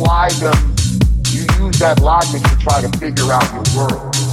apply them, you use that logic to try to figure out your world.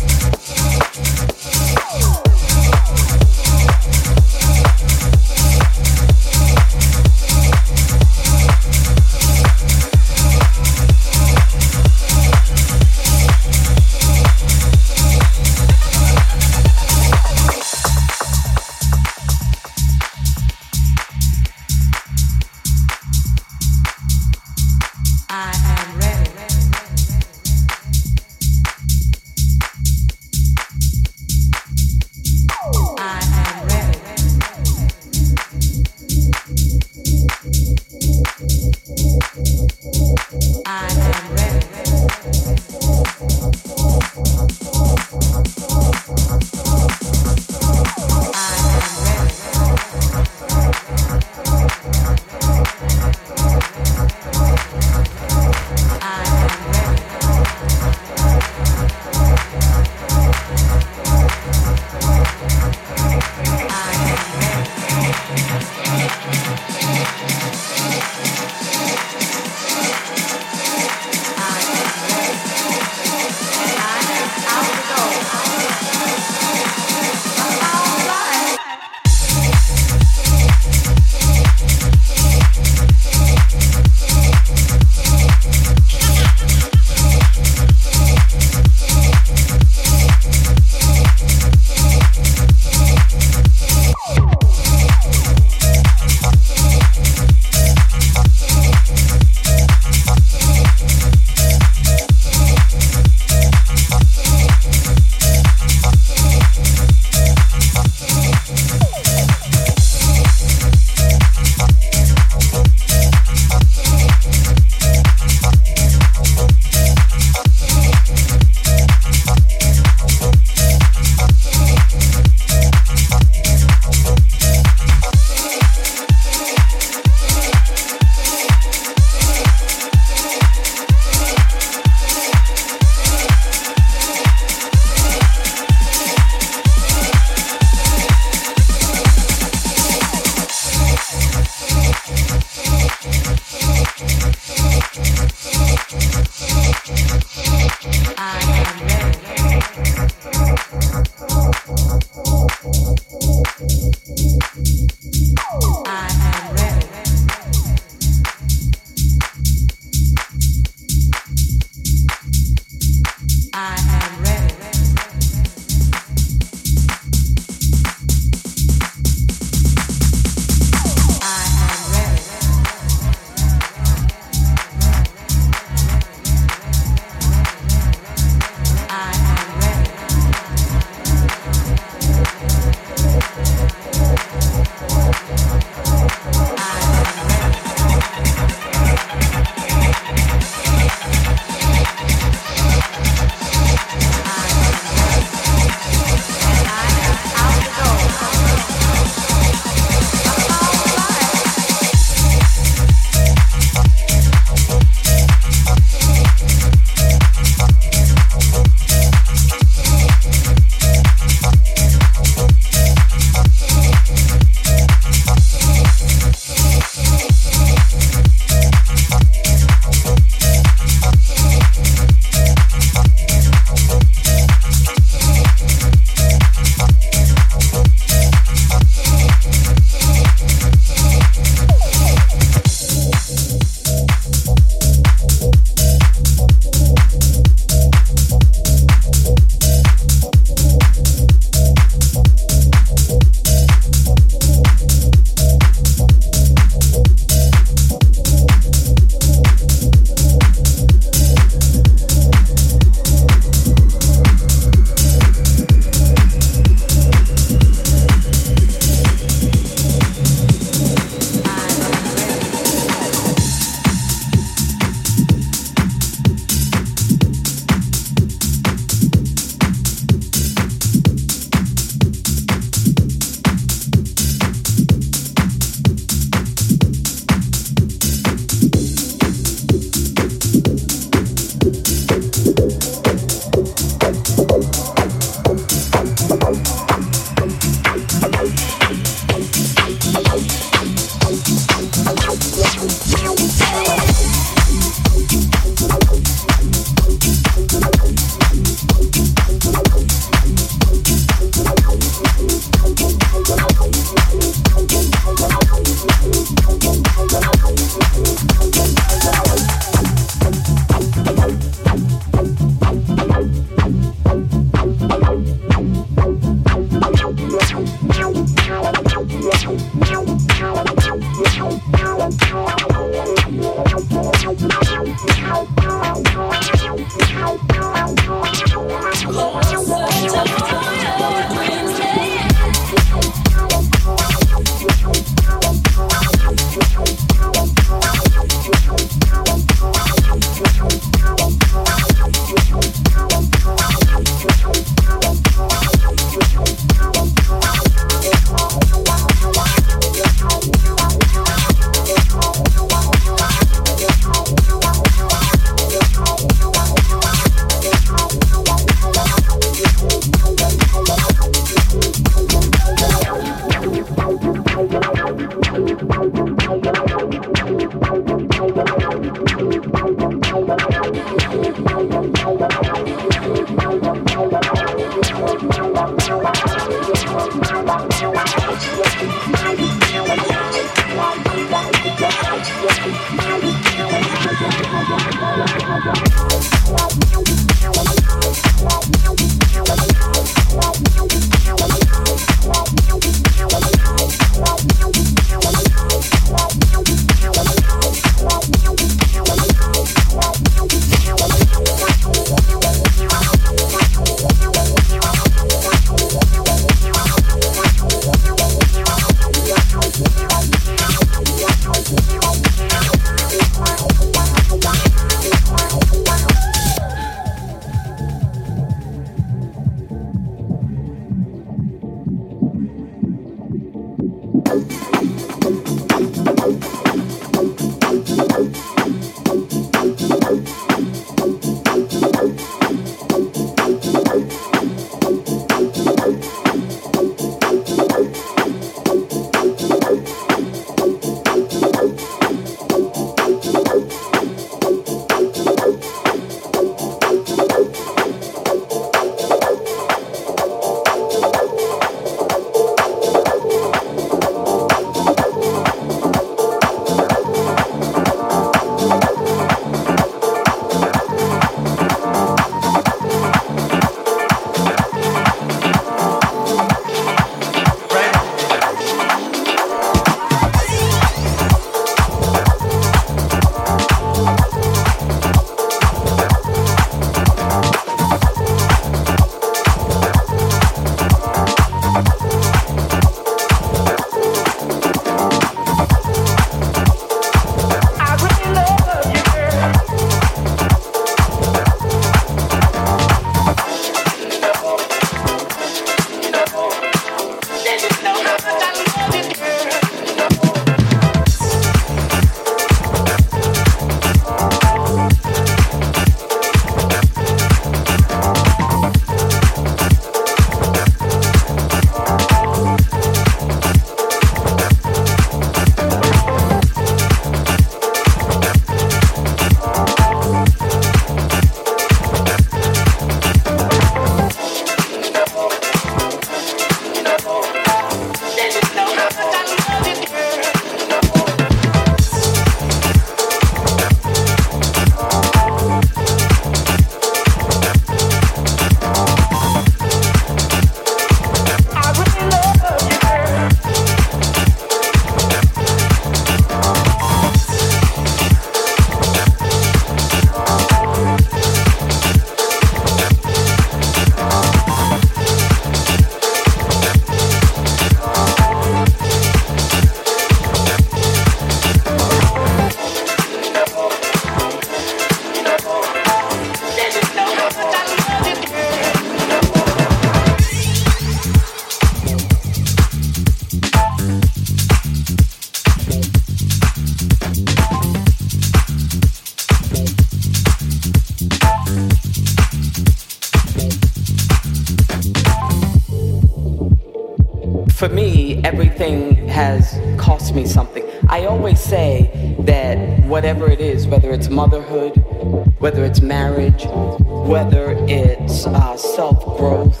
Whether it's marriage, whether it's uh, self growth,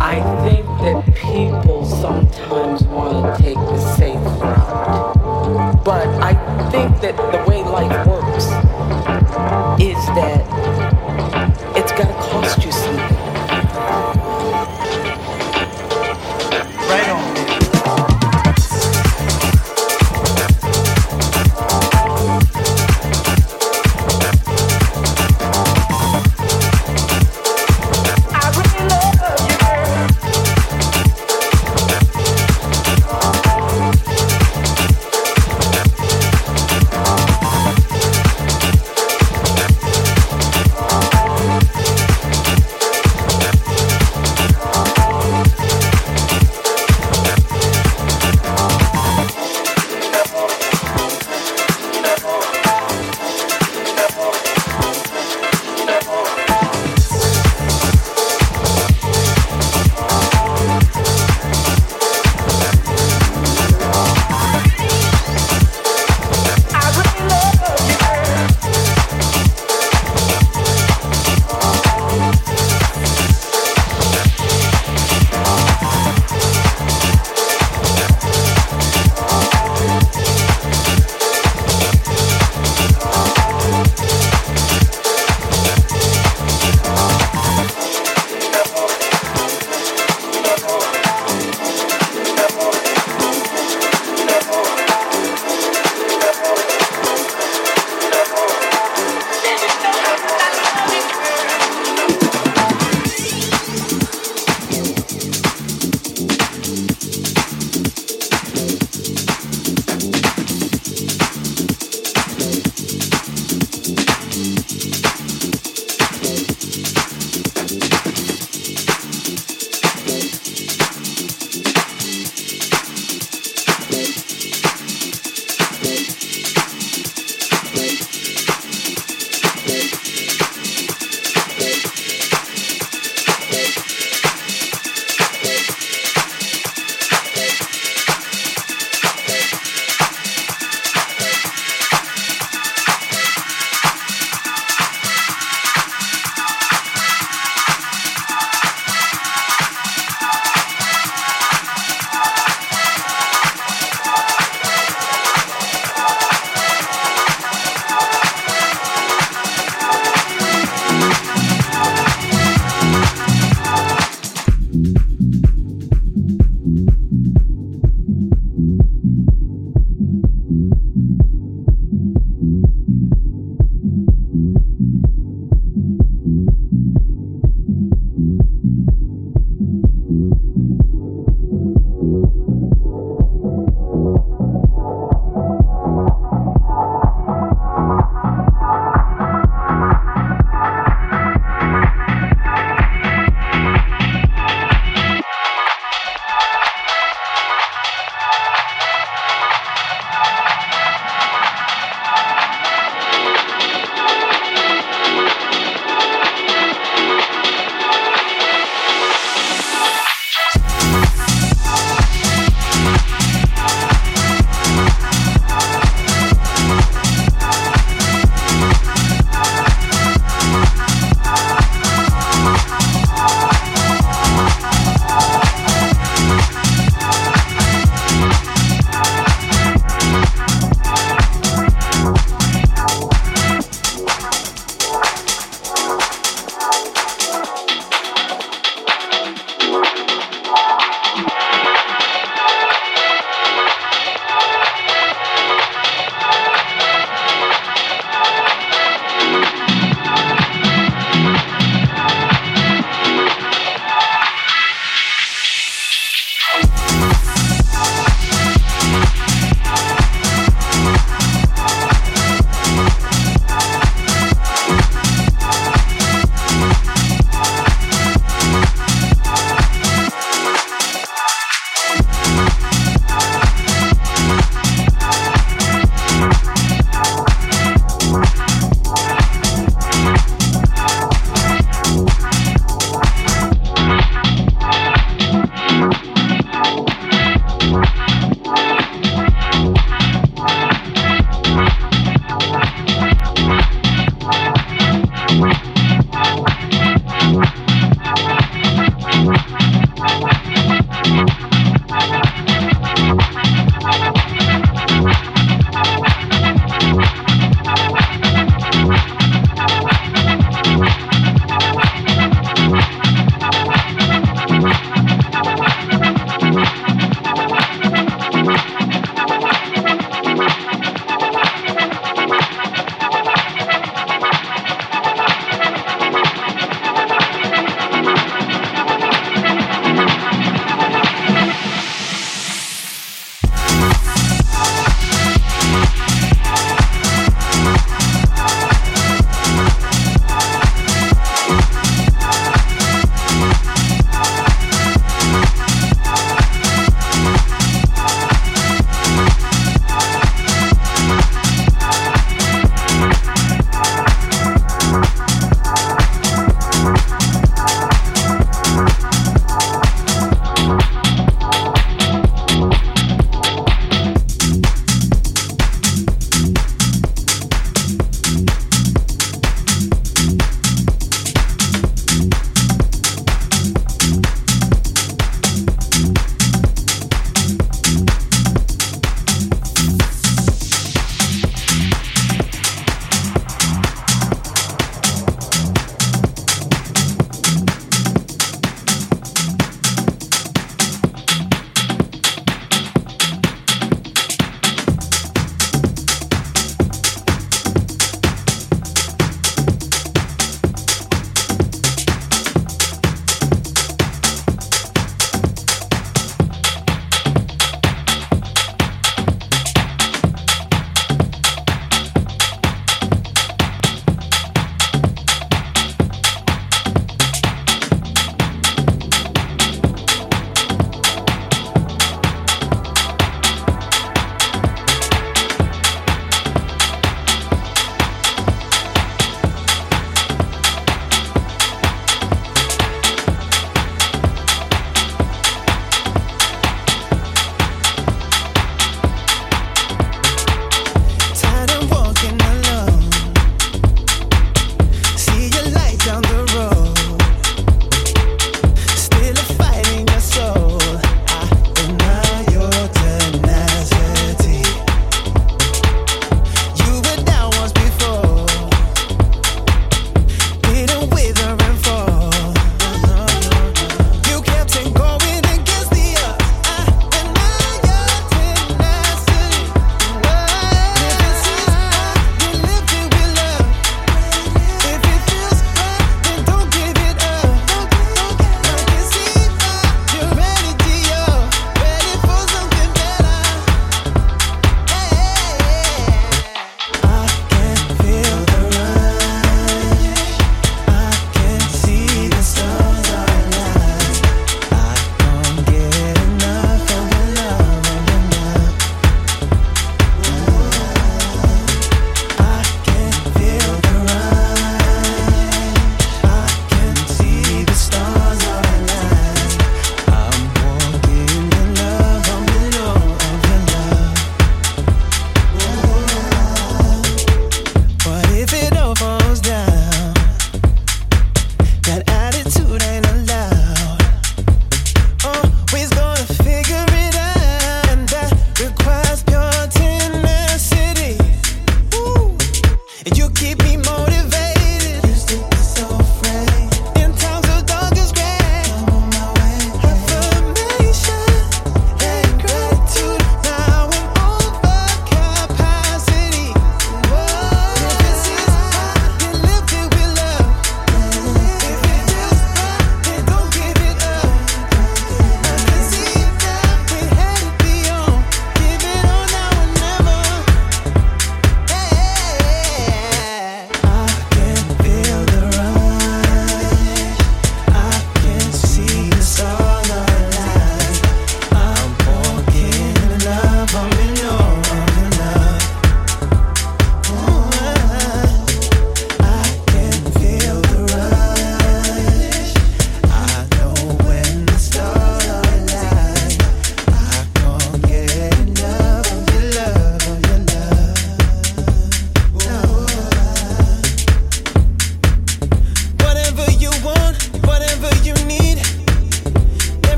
I think that people sometimes want to take the safe route. But I think that the way life works is that it's got to cost you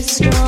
strong.